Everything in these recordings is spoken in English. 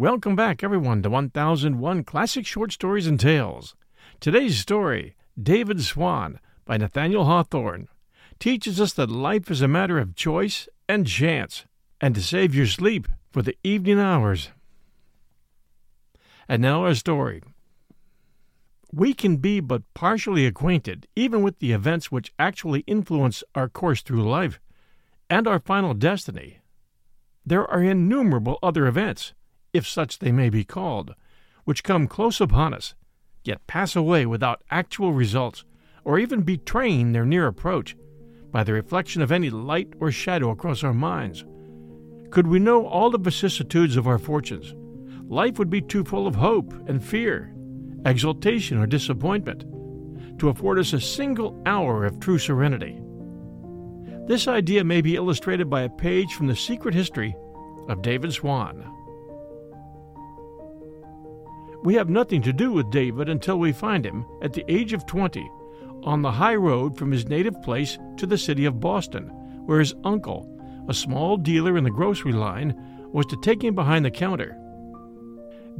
Welcome back, everyone, to 1001 Classic Short Stories and Tales. Today's story, David Swan, by Nathaniel Hawthorne, teaches us that life is a matter of choice and chance, and to save your sleep for the evening hours. And now our story. We can be but partially acquainted even with the events which actually influence our course through life and our final destiny. There are innumerable other events, if such they may be called, which come close upon us, yet pass away without actual results, or even betraying their near approach, by the reflection of any light or shadow across our minds. Could we know all the vicissitudes of our fortunes, life would be too full of hope and fear, exultation or disappointment, to afford us a single hour of true serenity. This idea may be illustrated by a page from the secret history of David Swan. We have nothing to do with David until we find him, at the age of 20, on the high road from his native place to the city of Boston, where his uncle, a small dealer in the grocery line, was to take him behind the counter.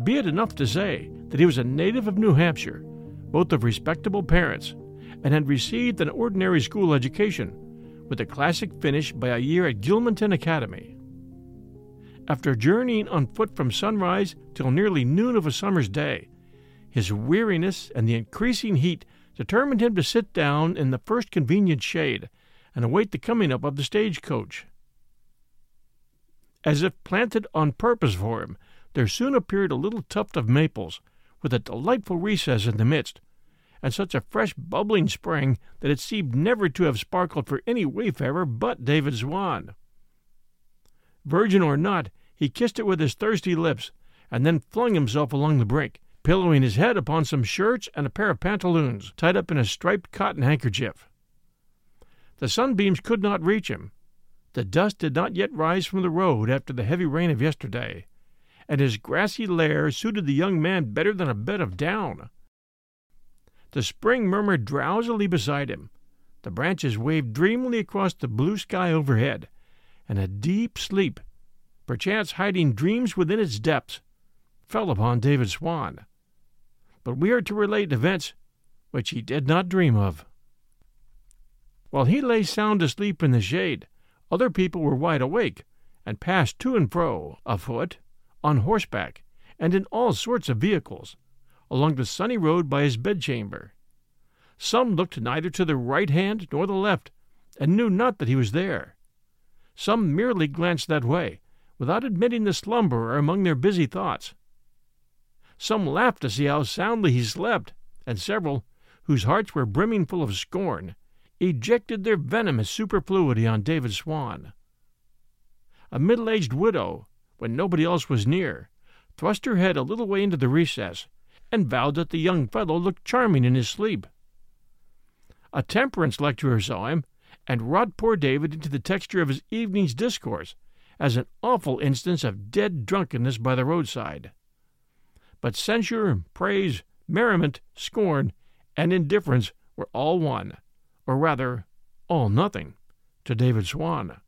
Be it enough to say that he was a native of New Hampshire, both of respectable parents, and had received an ordinary school education with a classic finish by a year at Gilmanton Academy. After journeying on foot from sunrise till nearly noon of a summer's day, his weariness and the increasing heat determined him to sit down in the first convenient shade and await the coming up of the stagecoach. As if planted on purpose for him, there soon appeared a little tuft of maples, with a delightful recess in the midst, and such a fresh bubbling spring that it seemed never to have sparkled for any wayfarer but David Swan. Virgin or not, he kissed it with his thirsty lips, and then flung himself along the brink, pillowing his head upon some shirts and a pair of pantaloons tied up in a striped cotton handkerchief. The sunbeams could not reach him. The dust did not yet rise from the road after the heavy rain of yesterday, and his grassy lair suited the young man better than a bed of down. The spring murmured drowsily beside him. The branches waved dreamily across the blue sky overhead, and a deep sleep, perchance hiding dreams within its depths, fell upon David Swan. But we are to relate events which he did not dream of. While he lay sound asleep in the shade, other people were wide awake, and passed to and fro, afoot, on horseback, and in all sorts of vehicles along the sunny road by his bedchamber. Some looked neither to the right hand nor the left, and knew not that he was there. Some merely glanced that way, without admitting the slumberer among their busy thoughts. Some laughed to see how soundly he slept, and several, whose hearts were brimming full of scorn, ejected their venomous superfluity on David Swan. A middle aged widow, when nobody else was near, thrust her head a little way into the recess and vowed that the young fellow looked charming in his sleep. A temperance lecturer saw him, and wrought poor David into the texture of his evening's discourse as an awful instance of dead drunkenness by the roadside. But censure, praise, merriment, scorn, and indifference were all one, or rather, all nothing, to David Swan.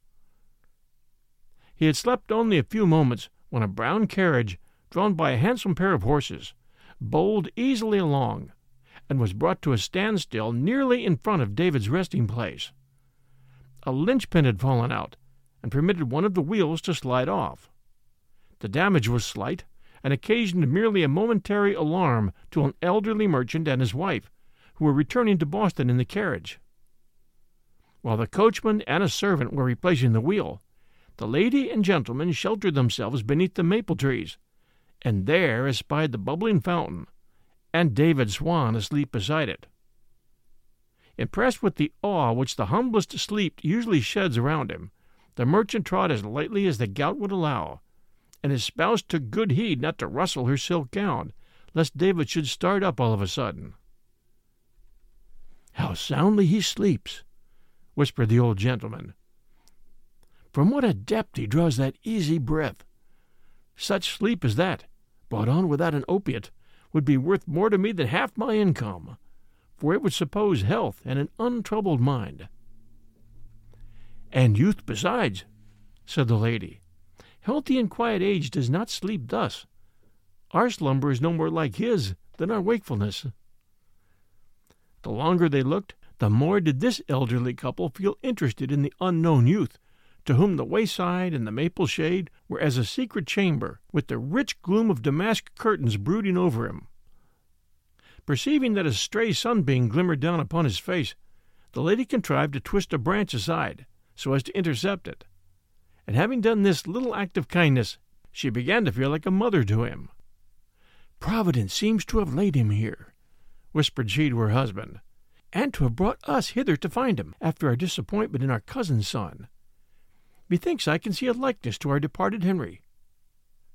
He had slept only a few moments when a brown carriage, drawn by a handsome pair of horses, bowled easily along, and was brought to a standstill nearly in front of David's resting place. A linchpin had fallen out, and permitted one of the wheels to slide off. The damage was slight, and occasioned merely a momentary alarm to an elderly merchant and his wife, who were returning to Boston in the carriage. While the coachman and a servant were replacing the wheel, the lady and gentleman sheltered themselves beneath the maple trees, and there espied the bubbling fountain, and David Swan asleep beside it. Impressed with the awe which the humblest sleep usually sheds around him, the merchant trod as lightly as the gout would allow, and his spouse took good heed not to rustle her silk gown, lest David should start up all of a sudden. How soundly he sleeps, whispered the old gentleman. From what a depth he draws that easy breath! Such sleep as that brought on without an opiate, would be worth more to me than half my income, for it would suppose health and an untroubled mind. And youth besides, said the lady. Healthy and quiet age does not sleep thus, Our slumber is no more like his than our wakefulness. The longer they looked, the more did this elderly couple feel interested in the unknown youth, to whom the wayside and the maple shade were as a secret chamber, with the rich gloom of damask curtains brooding over him. Perceiving that a stray sunbeam glimmered down upon his face, the lady contrived to twist a branch aside, so as to intercept it. And having done this little act of kindness, she began to feel like a mother to him. Providence seems to have laid him here, whispered she to her husband, and to have brought us hither to find him, after our disappointment in our cousin's son. Methinks I can see a likeness to our departed Henry.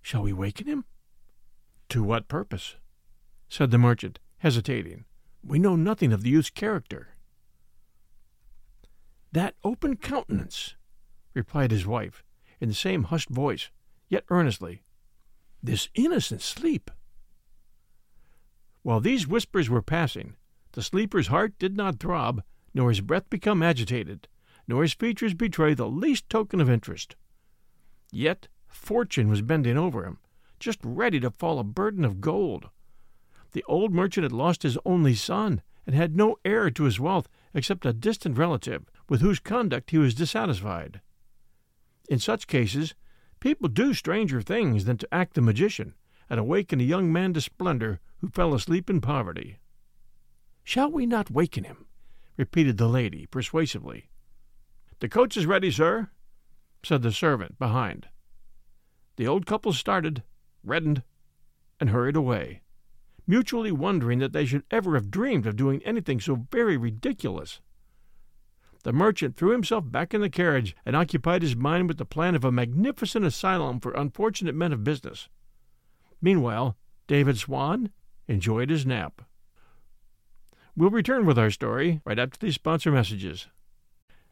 Shall we waken him? To what purpose? said the merchant, hesitating. We know nothing of the youth's character. That open countenance, replied his wife, in the same hushed voice, yet earnestly. This innocent sleep. While these whispers were passing, the sleeper's heart did not throb, nor his breath become agitated, nor his features betray the least token of interest. Yet fortune was bending over him, just ready to fall a burden of gold. The old merchant had lost his only son, and had no heir to his wealth except a distant relative, with whose conduct he was dissatisfied. In such cases, people do stranger things than to act the magician and awaken a young man to splendor who fell asleep in poverty. Shall we not waken him? repeated the lady persuasively. The coach is ready, sir, said the servant behind. The old couple started, reddened, and hurried away, mutually wondering that they should ever have dreamed of doing anything so very ridiculous. The merchant threw himself back in the carriage and occupied his mind with the plan of a magnificent asylum for unfortunate men of business. Meanwhile, David Swan enjoyed his nap. We'll return with our story right after these sponsor messages.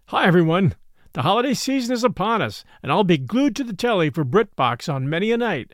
Hi, everyone. The holiday season is upon us, and I'll be glued to the telly for BritBox on many a night.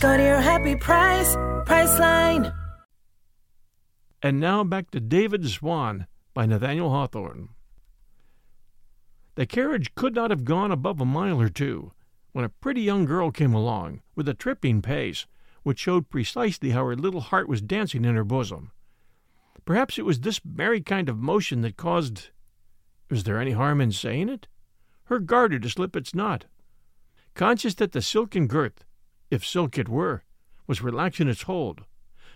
Go to your happy price, Priceline. And now back to David Swan by Nathaniel Hawthorne. The carriage could not have gone above a mile or two when a pretty young girl came along with a tripping pace which showed precisely how her little heart was dancing in her bosom. Perhaps it was this merry kind of motion that caused was there any harm in saying it? Her garter to slip its knot. Conscious that the silken girth, if silk it were, was relaxing its hold,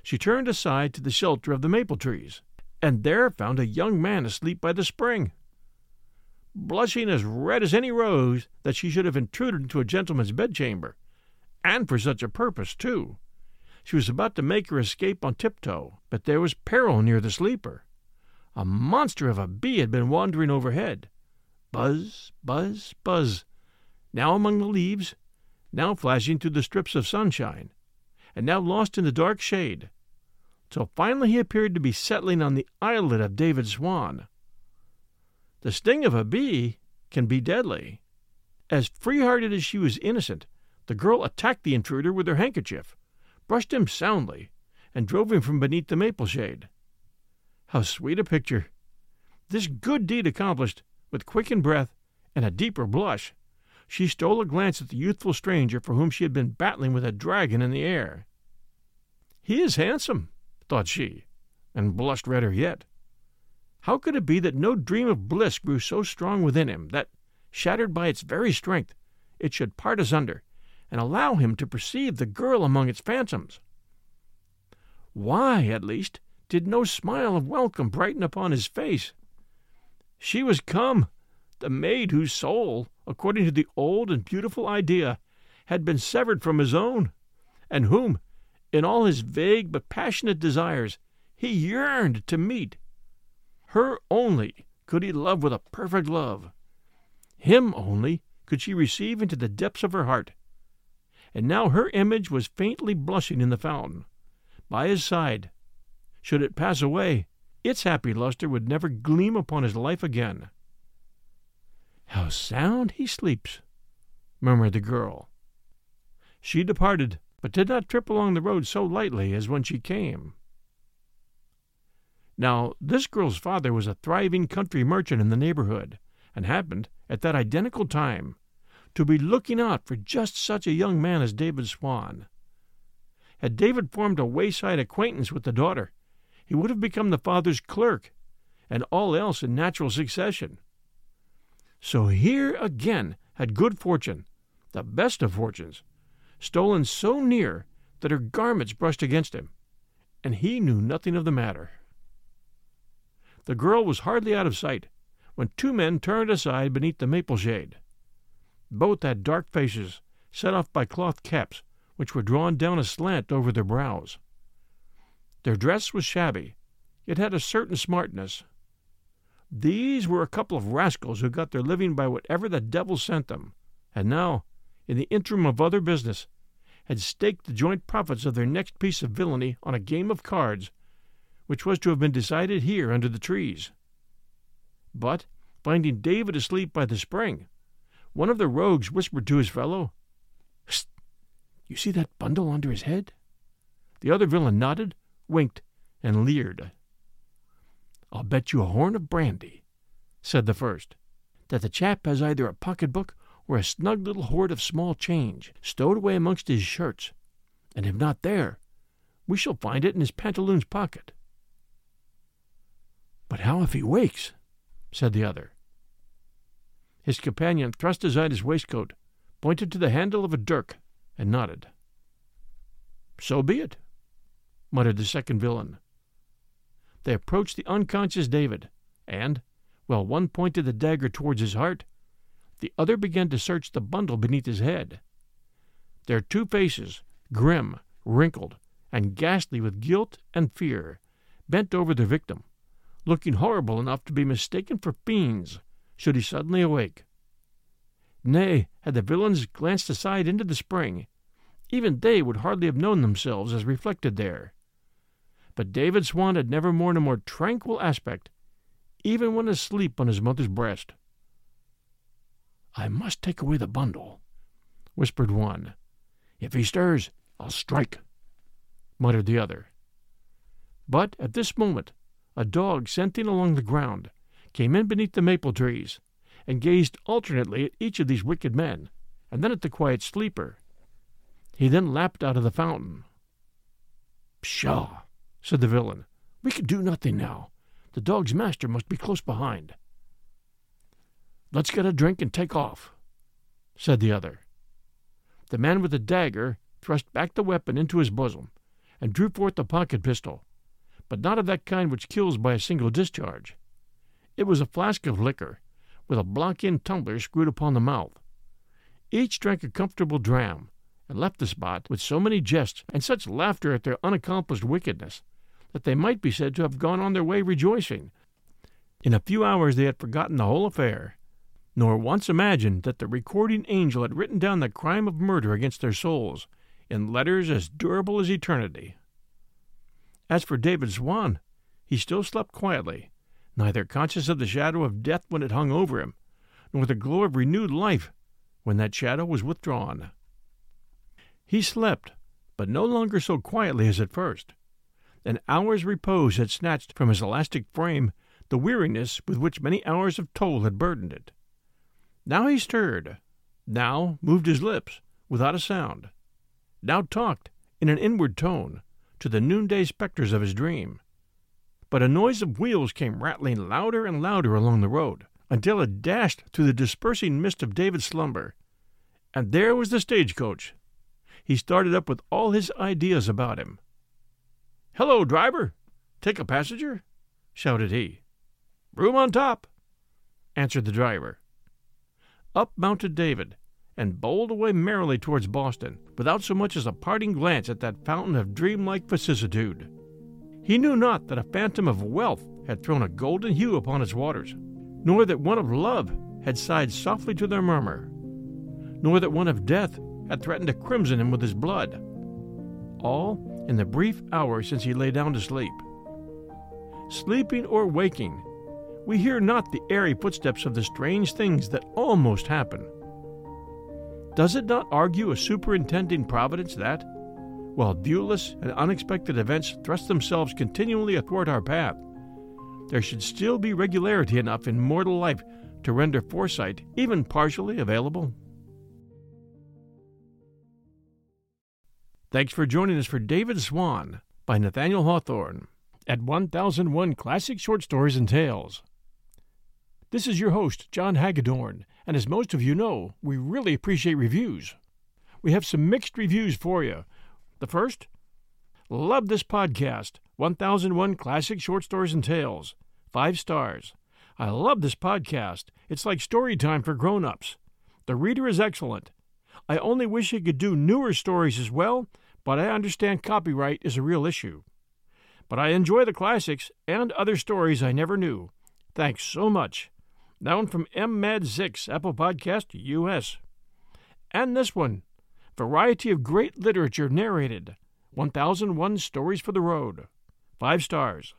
she turned aside to the shelter of the maple trees, and there found a young man asleep by the spring. Blushing as red as any rose that she should have intruded into a gentleman's bedchamber, and for such a purpose, too. She was about to make her escape on tiptoe, but there was peril near the sleeper. A monster of a bee had been wandering overhead. Buzz, buzz, buzz, now among the leaves, now flashing through the strips of sunshine, and now lost in the dark shade, till finally he appeared to be settling on the eyelid of David Swan. The sting of a bee can be deadly. As free hearted as she was innocent, the girl attacked the intruder with her handkerchief, brushed him soundly, and drove him from beneath the maple shade. How sweet a picture! This good deed accomplished, with quickened breath and a deeper blush, she stole a glance at the youthful stranger for whom she had been battling with a dragon in the air. He is handsome, thought she, and blushed redder yet. How could it be that no dream of bliss grew so strong within him that, shattered by its very strength, it should part asunder and allow him to perceive the girl among its phantoms? Why, at least, did no smile of welcome brighten upon his face? She was come, the maid whose soul, according to the old and beautiful idea, had been severed from his own, and whom, in all his vague but passionate desires, he yearned to meet. Her only could he love with a perfect love. Him only could she receive into the depths of her heart. And now her image was faintly blushing in the fountain. By his side, should it pass away, its happy luster would never gleam upon his life again. How sound he sleeps, murmured the girl. She departed, but did not trip along the road so lightly as when she came. Now, this girl's father was a thriving country merchant in the neighborhood, and happened, at that identical time, to be looking out for just such a young man as David Swan. Had David formed a wayside acquaintance with the daughter, he would have become the father's clerk, and all else in natural succession. So here again had good fortune, the best of fortunes, stolen so near that her garments brushed against him, and he knew nothing of the matter. The girl was hardly out of sight when two men turned aside beneath the maple shade. Both had dark faces, set off by cloth caps, which were drawn down aslant over their brows. Their dress was shabby, yet had a certain smartness. These were a couple of rascals who got their living by whatever the devil sent them, and now, in the interim of other business, had staked the joint profits of their next piece of villainy on a game of cards which was to have been decided here under the trees. But, finding David asleep by the spring, one of the rogues whispered to his fellow, Hst! You see that bundle under his head? The other villain nodded, winked, and leered. I'll bet you a horn of brandy, said the first, that the chap has either a pocketbook or a snug little hoard of small change stowed away amongst his shirts, and if not there, we shall find it in his pantaloons pocket. But how if he wakes? said the other. His companion thrust aside his waistcoat, pointed to the handle of a dirk, and nodded. So be it, muttered the second villain. They approached the unconscious David, and, while one pointed the dagger towards his heart, the other began to search the bundle beneath his head. Their two faces, grim, wrinkled, and ghastly with guilt and fear, bent over their victim, looking horrible enough to be mistaken for fiends should he suddenly awake. Nay, had the villains glanced aside into the spring, even they would hardly have known themselves as reflected there. But David Swan had never worn a more tranquil aspect, even when asleep on his mother's breast. I must take away the bundle, whispered one. If he stirs, I'll strike, muttered the other. But at this moment a dog scenting along the ground, came in beneath the maple trees, and gazed alternately at each of these wicked men, and then at the quiet sleeper. He then lapped out of the fountain. Pshaw, said the villain. We can do nothing now. The dog's master must be close behind. Let's get a drink and take off, said the other. The man with the dagger thrust back the weapon into his bosom and drew forth the pocket pistol but not of that kind which kills by a single discharge. It was a flask of liquor, with a block-tin tumbler screwed upon the mouth. Each drank a comfortable dram, and left the spot with so many jests and such laughter at their unaccomplished wickedness that they might be said to have gone on their way rejoicing. In a few hours they had forgotten the whole affair, nor once imagined that the recording angel had written down the crime of murder against their souls in letters as durable as eternity. As for David Swan, he still slept quietly, neither conscious of the shadow of death when it hung over him, nor the glow of renewed life when that shadow was withdrawn. He slept, but no longer so quietly as at first, An hour's repose had snatched from his elastic frame the weariness with which many hours of toil had burdened it. Now he stirred, now moved his lips without a sound, now talked in an inward tone to the noonday spectres of his dream. But a noise of wheels came rattling louder and louder along the road, until it dashed through the dispersing mist of David's slumber. And there was the stagecoach. He started up with all his ideas about him. Hello, driver! Take a passenger? shouted he. Room on top, answered the driver. Up mounted David, and bowled away merrily towards Boston, without so much as a parting glance at that fountain of dreamlike vicissitude. He knew not that a phantom of wealth had thrown a golden hue upon its waters, nor that one of love had sighed softly to their murmur, nor that one of death had threatened to crimson him with his blood. All in the brief hour since he lay down to sleep. Sleeping or waking, we hear not the airy footsteps of the strange things that almost happen. Does it not argue a superintending providence that, while viewless and unexpected events thrust themselves continually athwart our path, there should still be regularity enough in mortal life to render foresight even partially available? Thanks for joining us for David Swan by Nathaniel Hawthorne at 1001 Classic Short Stories and Tales. This is your host, John Hagedorn, and as most of you know, we really appreciate reviews. We have some mixed reviews for you. The first, Love this podcast, 1001 Classic Short Stories and Tales, five stars. I love this podcast. It's like story time for grown ups. The reader is excellent. I only wish he could do newer stories as well but I understand copyright is a real issue. But I enjoy the classics and other stories I never knew. Thanks so much. Down from MMAD6, Apple Podcast, US. And this one Variety of Great Literature Narrated 1001 Stories for the Road. Five stars.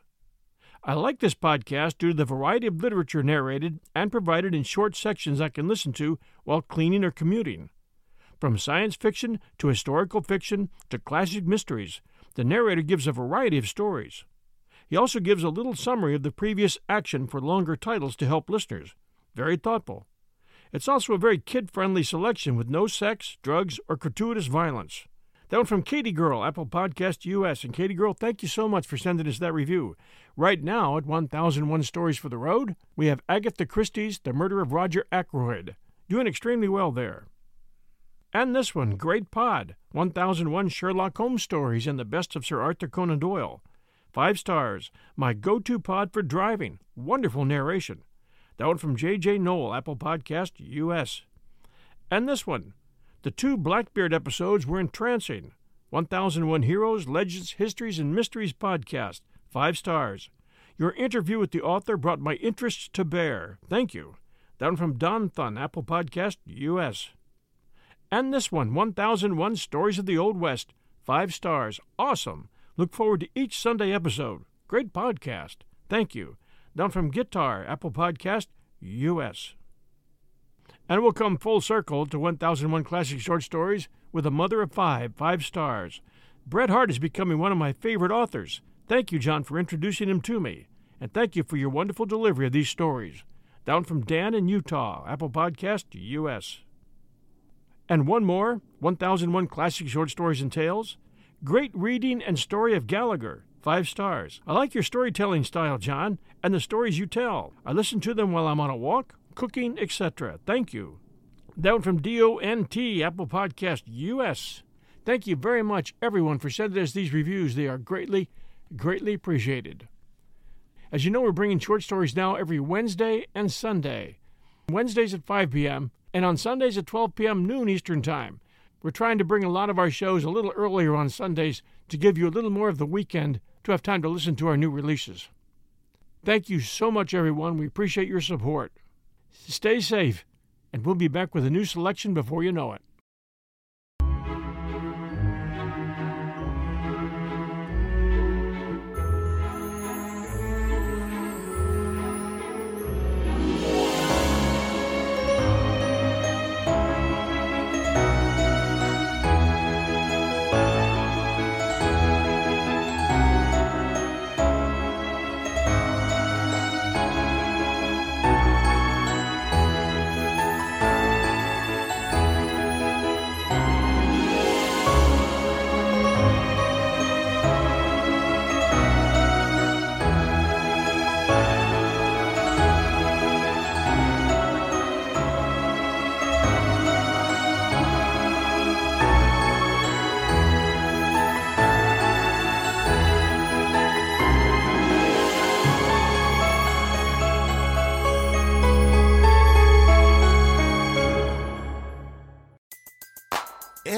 I like this podcast due to the variety of literature narrated and provided in short sections I can listen to while cleaning or commuting. From science fiction to historical fiction to classic mysteries, the narrator gives a variety of stories. He also gives a little summary of the previous action for longer titles to help listeners. Very thoughtful. It's also a very kid friendly selection with no sex, drugs, or gratuitous violence. That one from Katie Girl, Apple Podcast US. And Katie Girl, thank you so much for sending us that review. Right now, at 1001 Stories for the Road, we have Agatha Christie's The Murder of Roger Ackroyd. Doing extremely well there. And this one, Great Pod 1001 Sherlock Holmes Stories and the Best of Sir Arthur Conan Doyle. Five stars. My go to pod for driving. Wonderful narration. That one from J.J. Noel, Apple Podcast, U.S. And this one. The two Blackbeard episodes were entrancing. 1001 Heroes, Legends, Histories, and Mysteries podcast. Five stars. Your interview with the author brought my interests to bear. Thank you. That one from Don Thun, Apple Podcast, U.S. And this one, 1001 Stories of the Old West. Five stars. Awesome. Look forward to each Sunday episode. Great podcast. Thank you. Down from Guitar, Apple Podcast, U.S. And we'll come full circle to 1001 Classic Short Stories with a mother of five, five stars. Bret Harte is becoming one of my favorite authors. Thank you, John, for introducing him to me. And thank you for your wonderful delivery of these stories. Down from Dan in Utah, Apple Podcast, U.S. And one more 1001 Classic Short Stories and Tales. Great reading and story of Gallagher. Five stars. I like your storytelling style, John, and the stories you tell. I listen to them while I'm on a walk, cooking, etc. Thank you. Down from DONT, Apple Podcast US. Thank you very much, everyone, for sending us these reviews. They are greatly, greatly appreciated. As you know, we're bringing short stories now every Wednesday and Sunday. Wednesdays at 5 p.m., and on Sundays at 12 p.m. noon Eastern Time. We're trying to bring a lot of our shows a little earlier on Sundays to give you a little more of the weekend to have time to listen to our new releases. Thank you so much, everyone. We appreciate your support. Stay safe, and we'll be back with a new selection before you know it.